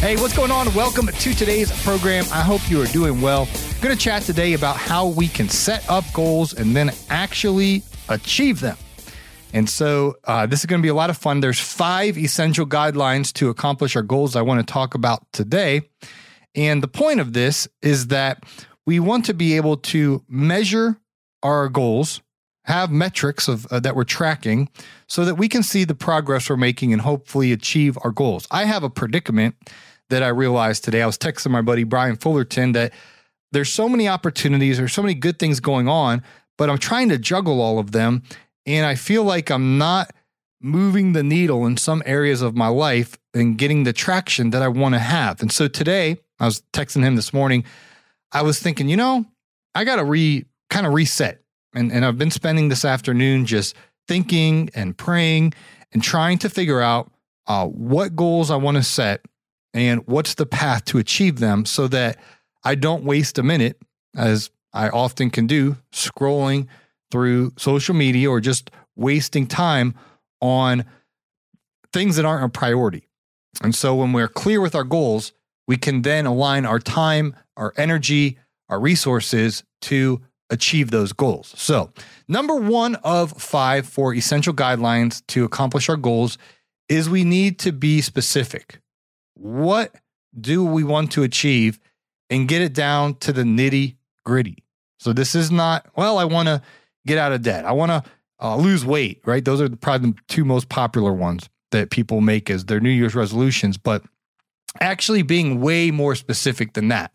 Hey, what's going on? Welcome to today's program. I hope you are doing well. I'm going to chat today about how we can set up goals and then actually achieve them. And so uh, this is going to be a lot of fun. There's five essential guidelines to accomplish our goals I want to talk about today. And the point of this is that we want to be able to measure our goals, have metrics of uh, that we're tracking so that we can see the progress we're making and hopefully achieve our goals. I have a predicament that I realized today. I was texting my buddy Brian Fullerton that there's so many opportunities, there's so many good things going on, but I'm trying to juggle all of them. And I feel like I'm not moving the needle in some areas of my life and getting the traction that I want to have. And so today, I was texting him this morning. I was thinking, you know, I got to re kind of reset. And, and I've been spending this afternoon just thinking and praying and trying to figure out uh, what goals I want to set and what's the path to achieve them so that I don't waste a minute, as I often can do, scrolling through social media or just wasting time on things that aren't a priority. And so when we're clear with our goals, we can then align our time, our energy, our resources to achieve those goals. So, number one of five for essential guidelines to accomplish our goals is we need to be specific what do we want to achieve and get it down to the nitty gritty. So this is not, well, I want to get out of debt. I want to uh, lose weight, right? Those are probably the two most popular ones that people make as their New Year's resolutions, but actually being way more specific than that.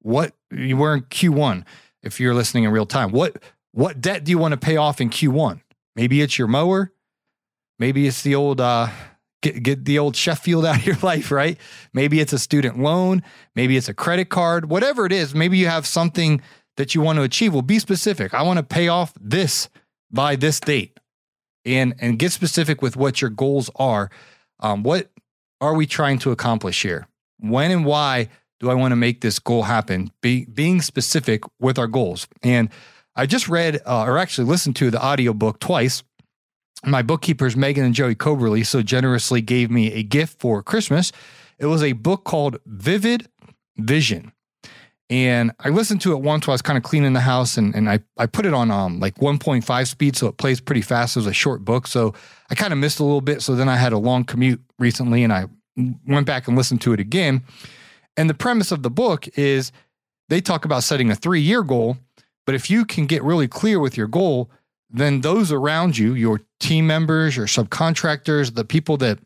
What you were in Q1, if you're listening in real time, what what debt do you want to pay off in Q1? Maybe it's your mower. Maybe it's the old uh, get, get the old Sheffield out of your life, right? Maybe it's a student loan, maybe it's a credit card, whatever it is. Maybe you have something that you want to achieve. Well, be specific. I want to pay off this by this date, and and get specific with what your goals are. Um, what are we trying to accomplish here? When and why do I want to make this goal happen? Be, being specific with our goals. And I just read, uh, or actually listened to the audiobook twice my bookkeepers, Megan and Joey Coberly, so generously gave me a gift for Christmas. It was a book called Vivid Vision. And I listened to it once while I was kind of cleaning the house and, and I, I put it on um like 1.5 speed, so it plays pretty fast. It was a short book. So I kind of missed a little bit. So then I had a long commute recently and I went back and listened to it again. And the premise of the book is they talk about setting a three year goal. But if you can get really clear with your goal, then those around you, your team members, your subcontractors, the people that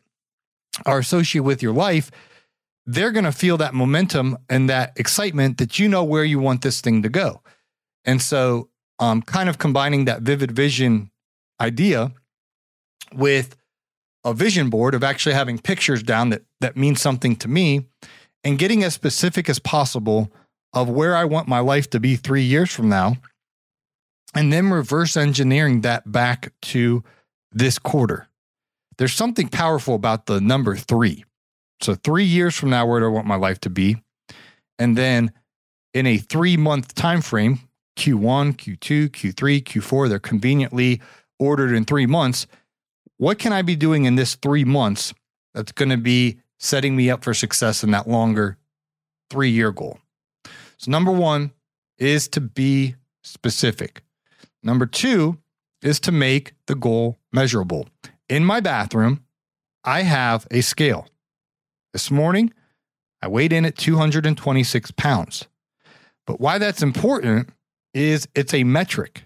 are associated with your life, they're going to feel that momentum and that excitement that you know where you want this thing to go. And so, um, kind of combining that vivid vision idea with a vision board of actually having pictures down that that means something to me and getting as specific as possible of where I want my life to be 3 years from now and then reverse engineering that back to this quarter. There's something powerful about the number three. So, three years from now, where do I want my life to be? And then in a three month time frame, Q1, Q2, Q3, Q4, they're conveniently ordered in three months. What can I be doing in this three months that's going to be setting me up for success in that longer three year goal? So, number one is to be specific. Number two is to make the goal measurable. In my bathroom, I have a scale. This morning, I weighed in at 226 pounds. But why that's important is it's a metric,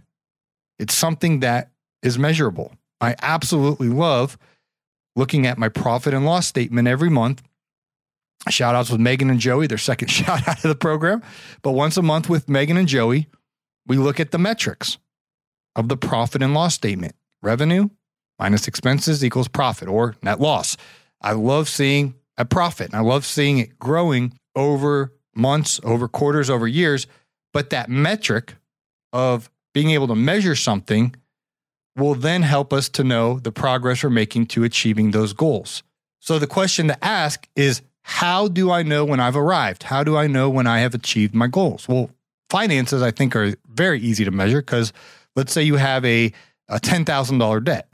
it's something that is measurable. I absolutely love looking at my profit and loss statement every month. Shout outs with Megan and Joey, their second shout out of the program. But once a month with Megan and Joey, we look at the metrics of the profit and loss statement revenue, minus expenses equals profit or net loss. I love seeing a profit and I love seeing it growing over months, over quarters, over years. But that metric of being able to measure something will then help us to know the progress we're making to achieving those goals. So the question to ask is how do I know when I've arrived? How do I know when I have achieved my goals? Well, finances I think are very easy to measure because let's say you have a, a $10,000 debt.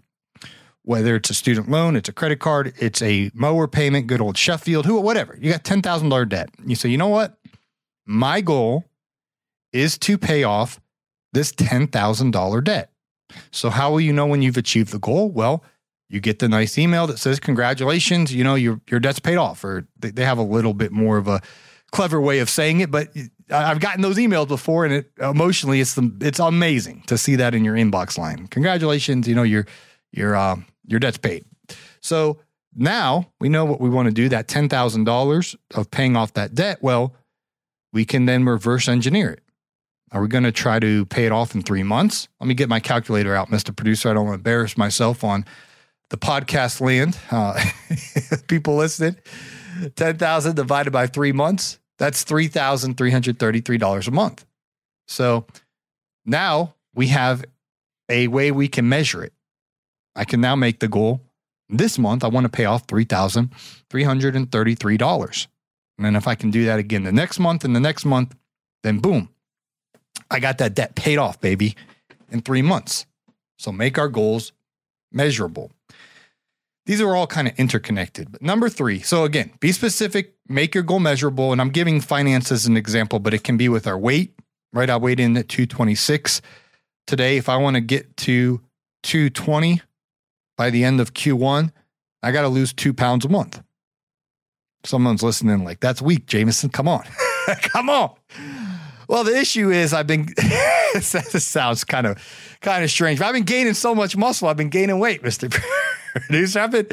Whether it's a student loan, it's a credit card, it's a mower payment, good old Sheffield, who, whatever. You got $10,000 debt. You say, you know what? My goal is to pay off this $10,000 debt. So, how will you know when you've achieved the goal? Well, you get the nice email that says, Congratulations, you know, your, your debt's paid off, or they, they have a little bit more of a clever way of saying it, but I've gotten those emails before, and it emotionally, it's the, it's amazing to see that in your inbox line. Congratulations, you know your your uh, your debt's paid. So now we know what we want to do. That ten thousand dollars of paying off that debt. Well, we can then reverse engineer it. Are we going to try to pay it off in three months? Let me get my calculator out, Mr. Producer. I don't want to embarrass myself on the podcast land. Uh, people listening, 10,000 divided by three months, that's $3,333 a month. So now we have a way we can measure it. I can now make the goal this month, I want to pay off $3,333. And then if I can do that again the next month and the next month, then boom, I got that debt paid off, baby, in three months. So make our goals measurable. These are all kind of interconnected. But number three, so again, be specific, make your goal measurable. And I'm giving finance as an example, but it can be with our weight, right? I weighed in at 226 today. If I want to get to 220 by the end of Q1, I got to lose two pounds a month. Someone's listening, like, that's weak, Jameson. Come on. Come on. Well, the issue is I've been this sounds kind of kind of strange. But I've been gaining so much muscle. I've been gaining weight, Mr. Producer. I've been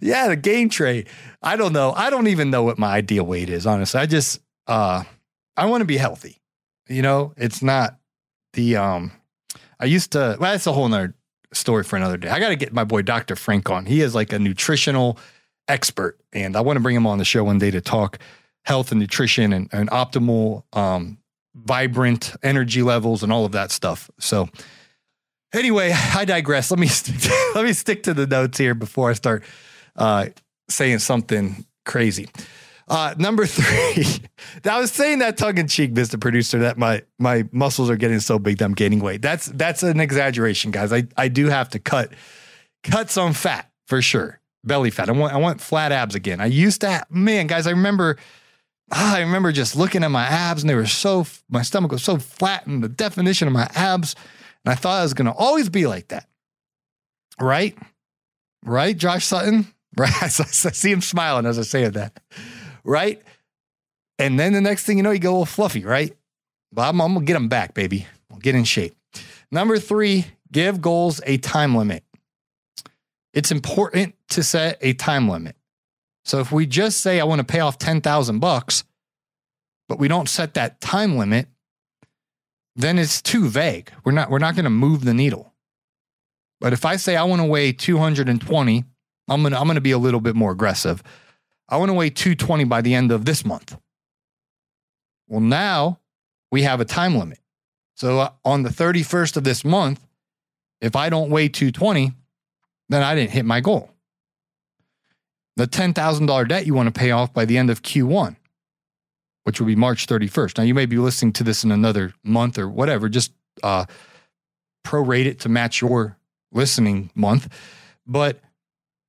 yeah, the gain trade. I don't know. I don't even know what my ideal weight is, honestly. I just uh I want to be healthy. You know, it's not the um I used to well, that's a whole nother story for another day. I gotta get my boy Dr. Frank on. He is like a nutritional expert, and I want to bring him on the show one day to talk health and nutrition and, and optimal um vibrant energy levels and all of that stuff. So anyway, I digress. Let me let me stick to the notes here before I start uh, saying something crazy. Uh, number three, I was saying that tongue in cheek, Mr. Producer, that my my muscles are getting so big that I'm gaining weight. That's that's an exaggeration, guys. I I do have to cut cut some fat for sure, belly fat. I want I want flat abs again. I used to, have, man, guys. I remember I remember just looking at my abs and they were so, my stomach was so flat and the definition of my abs. And I thought I was going to always be like that. Right? Right, Josh Sutton? Right? I see him smiling as I say that. Right? And then the next thing you know, you go a little fluffy, right? But I'm, I'm going to get him back, baby. I'll get in shape. Number three, give goals a time limit. It's important to set a time limit. So if we just say I want to pay off 10,000 bucks, but we don't set that time limit, then it's too vague. We're not we're not going to move the needle. But if I say I want to weigh 220, I'm going to I'm going to be a little bit more aggressive. I want to weigh 220 by the end of this month. Well, now we have a time limit. So uh, on the 31st of this month, if I don't weigh 220, then I didn't hit my goal the $10,000 debt you want to pay off by the end of Q1, which will be March 31st. Now, you may be listening to this in another month or whatever, just uh, prorate it to match your listening month. But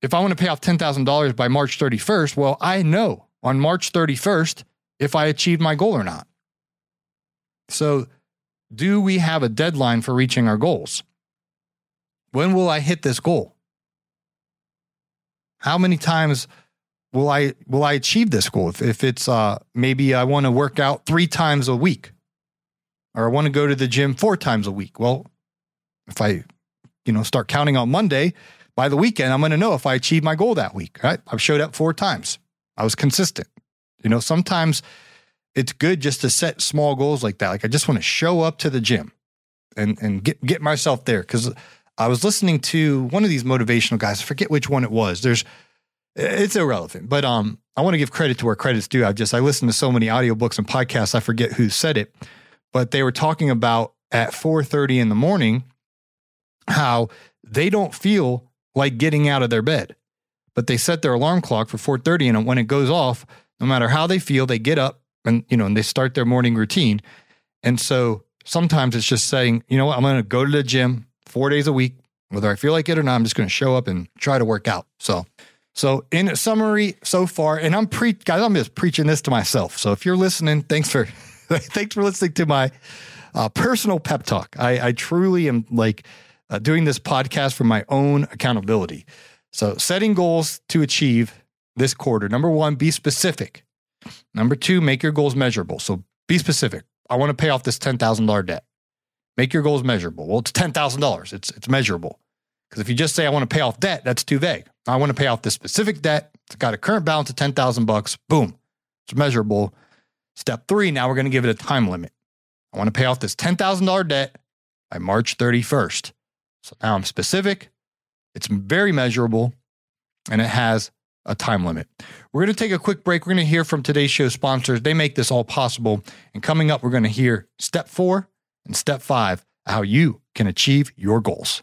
if I want to pay off $10,000 by March 31st, well, I know on March 31st if I achieved my goal or not. So, do we have a deadline for reaching our goals? When will I hit this goal? How many times will I will I achieve this goal? If, if it's uh, maybe I want to work out three times a week, or I want to go to the gym four times a week. Well, if I you know start counting on Monday, by the weekend I'm going to know if I achieved my goal that week. Right? I've showed up four times. I was consistent. You know, sometimes it's good just to set small goals like that. Like I just want to show up to the gym and and get get myself there because I was listening to one of these motivational guys. I forget which one it was. There's, it's irrelevant, but um, I want to give credit to where credit's due. I've just I listened to so many audiobooks and podcasts. I forget who said it, but they were talking about at 4:30 in the morning how they don't feel like getting out of their bed, but they set their alarm clock for 4:30, and when it goes off, no matter how they feel, they get up and you know and they start their morning routine. And so sometimes it's just saying, you know what, I'm going to go to the gym four days a week, whether I feel like it or not. I'm just going to show up and try to work out. So so, in summary, so far, and I'm pre guys, I'm just preaching this to myself. So, if you're listening, thanks for thanks for listening to my uh, personal pep talk. I, I truly am like uh, doing this podcast for my own accountability. So, setting goals to achieve this quarter. Number one, be specific. Number two, make your goals measurable. So, be specific. I want to pay off this ten thousand dollar debt. Make your goals measurable. Well, it's ten thousand dollars. It's it's measurable. Because if you just say I want to pay off debt, that's too vague. I want to pay off this specific debt. It's got a current balance of 10,000 bucks. Boom. It's measurable. Step three, now we're going to give it a time limit. I want to pay off this $10,000 debt by March 31st. So now I'm specific. It's very measurable and it has a time limit. We're going to take a quick break. We're going to hear from today's show sponsors. They make this all possible. And coming up, we're going to hear step four and step five, how you can achieve your goals.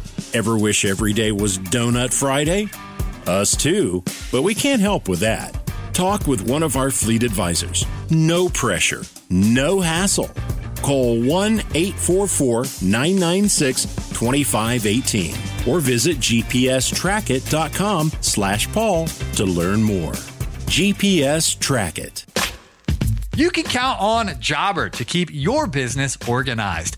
Ever wish every day was Donut Friday? Us too, but we can't help with that. Talk with one of our fleet advisors. No pressure, no hassle. Call 1 844 996 2518 or visit gpstrackit.com slash Paul to learn more. GPS Track It. You can count on Jobber to keep your business organized.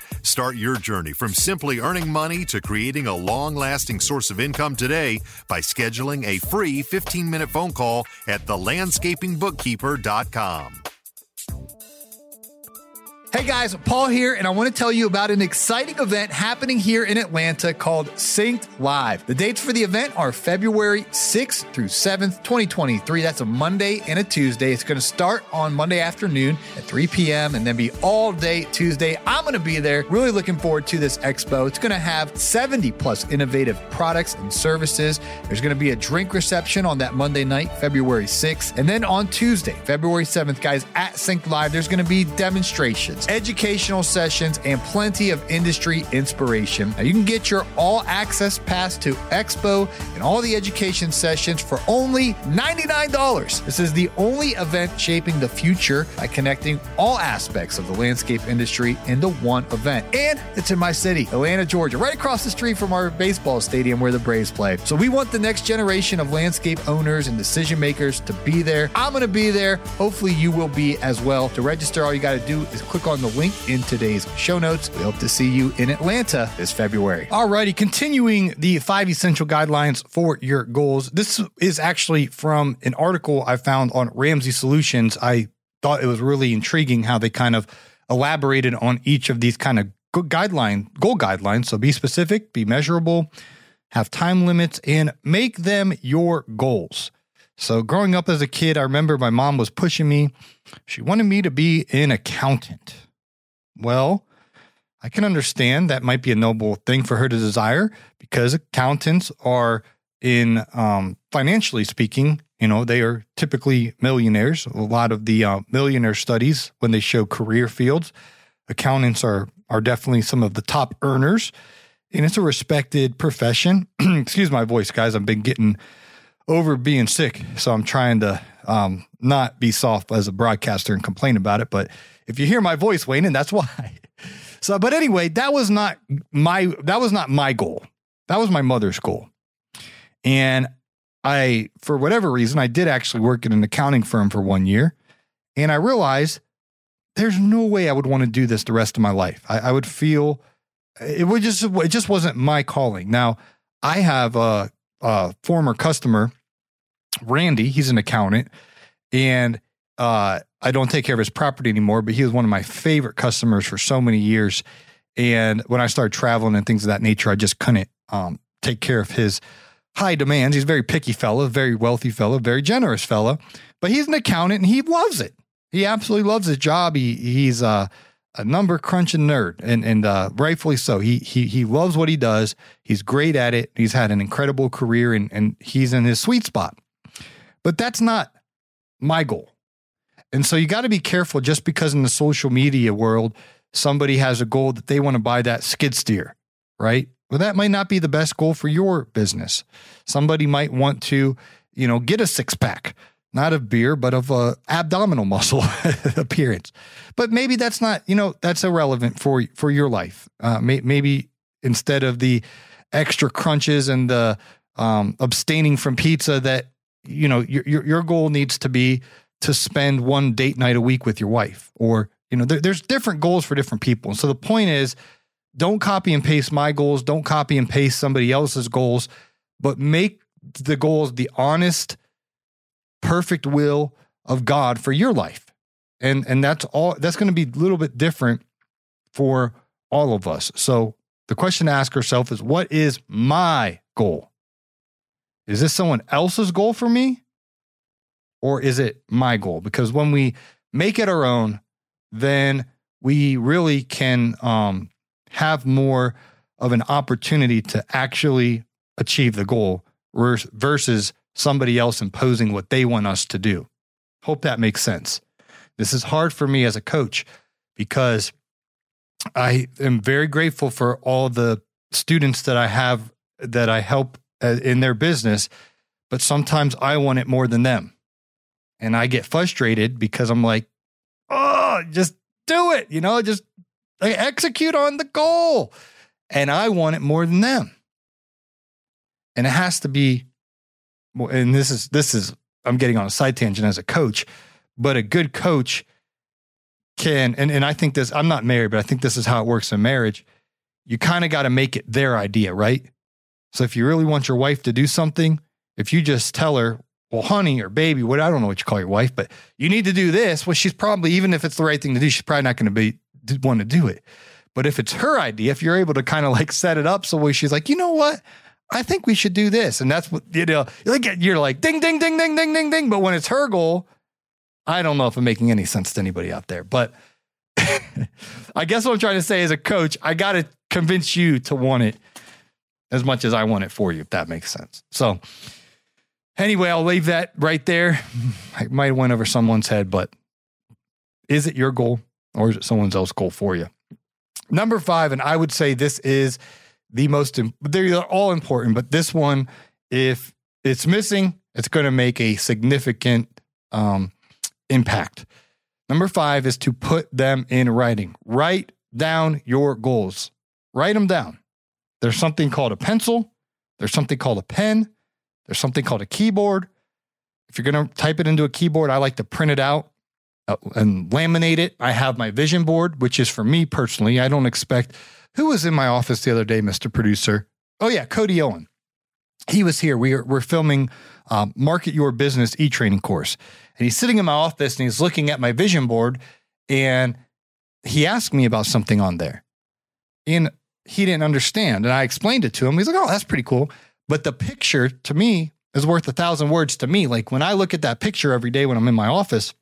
Start your journey from simply earning money to creating a long lasting source of income today by scheduling a free 15 minute phone call at thelandscapingbookkeeper.com. Hey guys, Paul here, and I want to tell you about an exciting event happening here in Atlanta called Synced Live. The dates for the event are February 6th through 7th, 2023. That's a Monday and a Tuesday. It's going to start on Monday afternoon at 3 p.m. and then be all day Tuesday. I'm going to be there. Really looking forward to this expo. It's going to have 70 plus innovative products and services. There's going to be a drink reception on that Monday night, February 6th. And then on Tuesday, February 7th, guys, at Synced Live, there's going to be demonstrations educational sessions, and plenty of industry inspiration. Now, you can get your all access pass to Expo and all the education sessions for only $99. This is the only event shaping the future by connecting all aspects of the landscape industry into one event. And it's in my city, Atlanta, Georgia, right across the street from our baseball stadium where the Braves play. So we want the next generation of landscape owners and decision makers to be there. I'm going to be there. Hopefully, you will be as well. To register, all you got to do is click on the link in today's show notes. We hope to see you in Atlanta this February. Alrighty, continuing the five essential guidelines for your goals. This is actually from an article I found on Ramsey Solutions. I thought it was really intriguing how they kind of elaborated on each of these kind of good guideline goal guidelines. So be specific, be measurable, have time limits, and make them your goals. So, growing up as a kid, I remember my mom was pushing me. She wanted me to be an accountant. Well, I can understand that might be a noble thing for her to desire because accountants are, in um, financially speaking, you know, they are typically millionaires. A lot of the uh, millionaire studies, when they show career fields, accountants are are definitely some of the top earners, and it's a respected profession. Excuse my voice, guys. I've been getting over being sick, so I'm trying to um, not be soft as a broadcaster and complain about it. But if you hear my voice, Wayne, and that's why. So, but anyway, that was not my that was not my goal. That was my mother's goal, and I, for whatever reason, I did actually work in an accounting firm for one year, and I realized there's no way I would want to do this the rest of my life. I, I would feel it would just it just wasn't my calling. Now, I have a, a former customer, Randy. He's an accountant, and uh, I don't take care of his property anymore. But he was one of my favorite customers for so many years. And when I started traveling and things of that nature, I just couldn't um, take care of his high demands. He's a very picky fellow, very wealthy fellow, very generous fellow. But he's an accountant and he loves it. He absolutely loves his job. He he's a, a number crunching nerd, and and uh, rightfully so. He he he loves what he does. He's great at it. He's had an incredible career, and and he's in his sweet spot. But that's not my goal. And so you got to be careful just because in the social media world somebody has a goal that they want to buy that skid steer, right? Well, that might not be the best goal for your business. Somebody might want to, you know, get a six pack not of beer, but of uh, abdominal muscle appearance. But maybe that's not, you know, that's irrelevant for for your life. Uh, may, maybe instead of the extra crunches and the um, abstaining from pizza, that you know your, your your goal needs to be to spend one date night a week with your wife, or you know, there, there's different goals for different people. So the point is, don't copy and paste my goals. Don't copy and paste somebody else's goals, but make the goals the honest perfect will of God for your life. And and that's all that's going to be a little bit different for all of us. So the question to ask yourself is what is my goal? Is this someone else's goal for me? Or is it my goal? Because when we make it our own, then we really can um, have more of an opportunity to actually achieve the goal versus somebody else imposing what they want us to do. Hope that makes sense. This is hard for me as a coach because I am very grateful for all the students that I have that I help Uh, in their business, but sometimes I want it more than them. And I get frustrated because I'm like, oh, just do it, you know, just execute on the goal. And I want it more than them. And it has to be and this is this is I'm getting on a side tangent as a coach, but a good coach can and and I think this I'm not married, but I think this is how it works in marriage. You kind of got to make it their idea, right? So if you really want your wife to do something, if you just tell her, well, honey or baby, what I don't know what you call your wife, but you need to do this. Well, she's probably even if it's the right thing to do, she's probably not going to be want to do it. But if it's her idea, if you're able to kind of like set it up so she's like, you know what, I think we should do this. And that's what, you know, you're like ding, ding, ding, ding, ding, ding, ding. But when it's her goal, I don't know if I'm making any sense to anybody out there. But I guess what I'm trying to say as a coach, I got to convince you to want it as much as I want it for you, if that makes sense. So, anyway, I'll leave that right there. I might have went over someone's head, but is it your goal or is it someone else's goal for you? Number five, and I would say this is the most, they're all important, but this one, if it's missing, it's going to make a significant um, impact. Number five is to put them in writing. Write down your goals, write them down. There's something called a pencil, there's something called a pen, there's something called a keyboard. If you're going to type it into a keyboard, I like to print it out uh, and laminate it. I have my vision board, which is for me personally. I don't expect who was in my office the other day, Mr. Producer? Oh, yeah, Cody Owen. He was here. We are, we're filming um, Market Your Business e training course. And he's sitting in my office and he's looking at my vision board and he asked me about something on there. And he didn't understand. And I explained it to him. He's like, oh, that's pretty cool. But the picture to me is worth a thousand words to me. Like when I look at that picture every day when I'm in my office,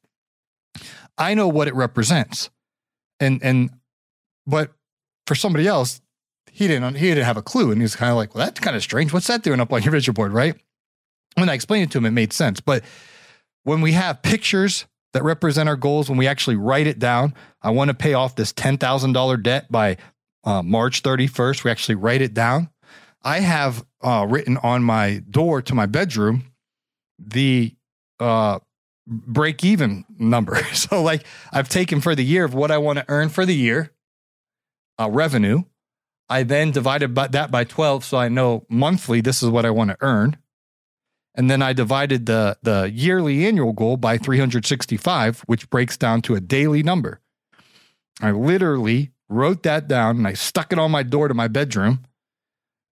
I know what it represents. And, and, but for somebody else, he didn't, he didn't have a clue. And he's kind of like, well, that's kind of strange. What's that doing up on your vision board? Right. When I explained it to him, it made sense. But when we have pictures that represent our goals, when we actually write it down, I want to pay off this $10,000 debt by uh, March 31st. We actually write it down. I have uh, written on my door to my bedroom the uh, break even number. so, like, I've taken for the year of what I want to earn for the year, uh, revenue. I then divided by that by 12. So I know monthly, this is what I want to earn. And then I divided the, the yearly annual goal by 365, which breaks down to a daily number. I literally wrote that down and I stuck it on my door to my bedroom.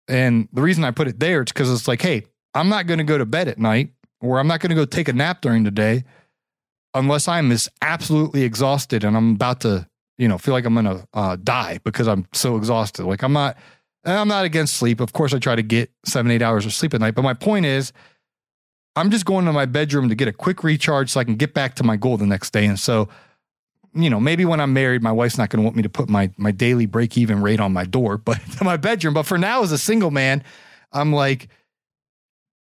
And the reason I put it there is because it's like, hey, I'm not going to go to bed at night or I'm not going to go take a nap during the day unless I'm as absolutely exhausted and I'm about to, you know, feel like I'm going to uh, die because I'm so exhausted. Like I'm not, and I'm not against sleep. Of course, I try to get seven, eight hours of sleep at night. But my point is, I'm just going to my bedroom to get a quick recharge so I can get back to my goal the next day. And so you know, maybe when I'm married, my wife's not going to want me to put my my daily break even rate on my door, but my bedroom. But for now, as a single man, I'm like,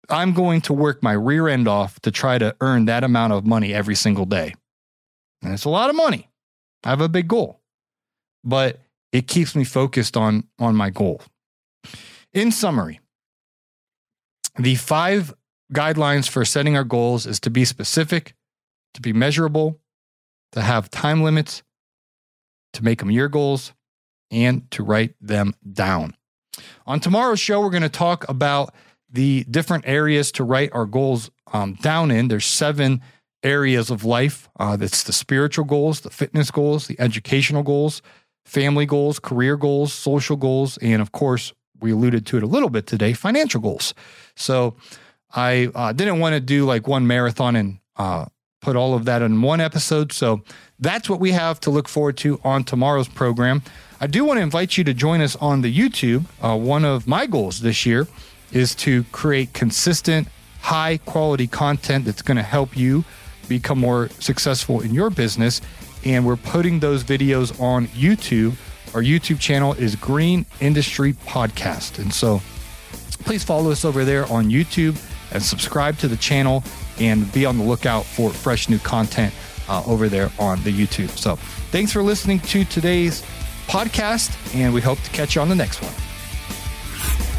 I'm going to work my rear end off to try to earn that amount of money every single day, and it's a lot of money. I have a big goal, but it keeps me focused on on my goal. In summary, the five guidelines for setting our goals is to be specific, to be measurable, to have time limits, to make them your goals, and to write them down. On tomorrow's show, we're going to talk about the different areas to write our goals um, down in. There's seven areas of life. Uh, that's the spiritual goals, the fitness goals, the educational goals, family goals, career goals, social goals, and of course, we alluded to it a little bit today, financial goals. So I uh, didn't want to do like one marathon and uh, put all of that in one episode. So that's what we have to look forward to on tomorrow's program. I do want to invite you to join us on the YouTube. Uh, one of my goals this year is to create consistent, high quality content that's going to help you become more successful in your business. And we're putting those videos on YouTube. Our YouTube channel is Green Industry Podcast. And so please follow us over there on YouTube and subscribe to the channel and be on the lookout for fresh new content uh, over there on the YouTube. So thanks for listening to today's podcast, and we hope to catch you on the next one.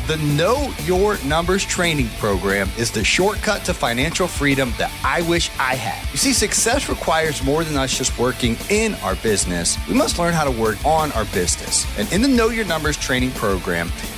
The Know Your Numbers training program is the shortcut to financial freedom that I wish I had. You see, success requires more than us just working in our business. We must learn how to work on our business. And in the Know Your Numbers training program,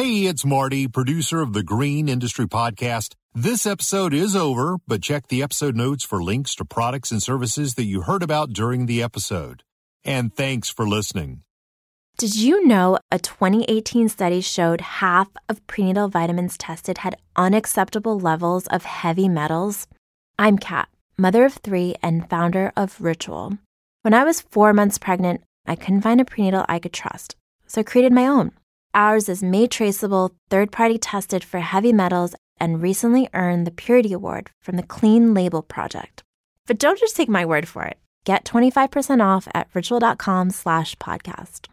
Hey, it's Marty, producer of the Green Industry Podcast. This episode is over, but check the episode notes for links to products and services that you heard about during the episode. And thanks for listening. Did you know a 2018 study showed half of prenatal vitamins tested had unacceptable levels of heavy metals? I'm Kat, mother of three and founder of Ritual. When I was four months pregnant, I couldn't find a prenatal I could trust, so I created my own. Ours is made traceable, third party tested for heavy metals, and recently earned the Purity Award from the Clean Label Project. But don't just take my word for it. Get 25% off at ritual.com slash podcast.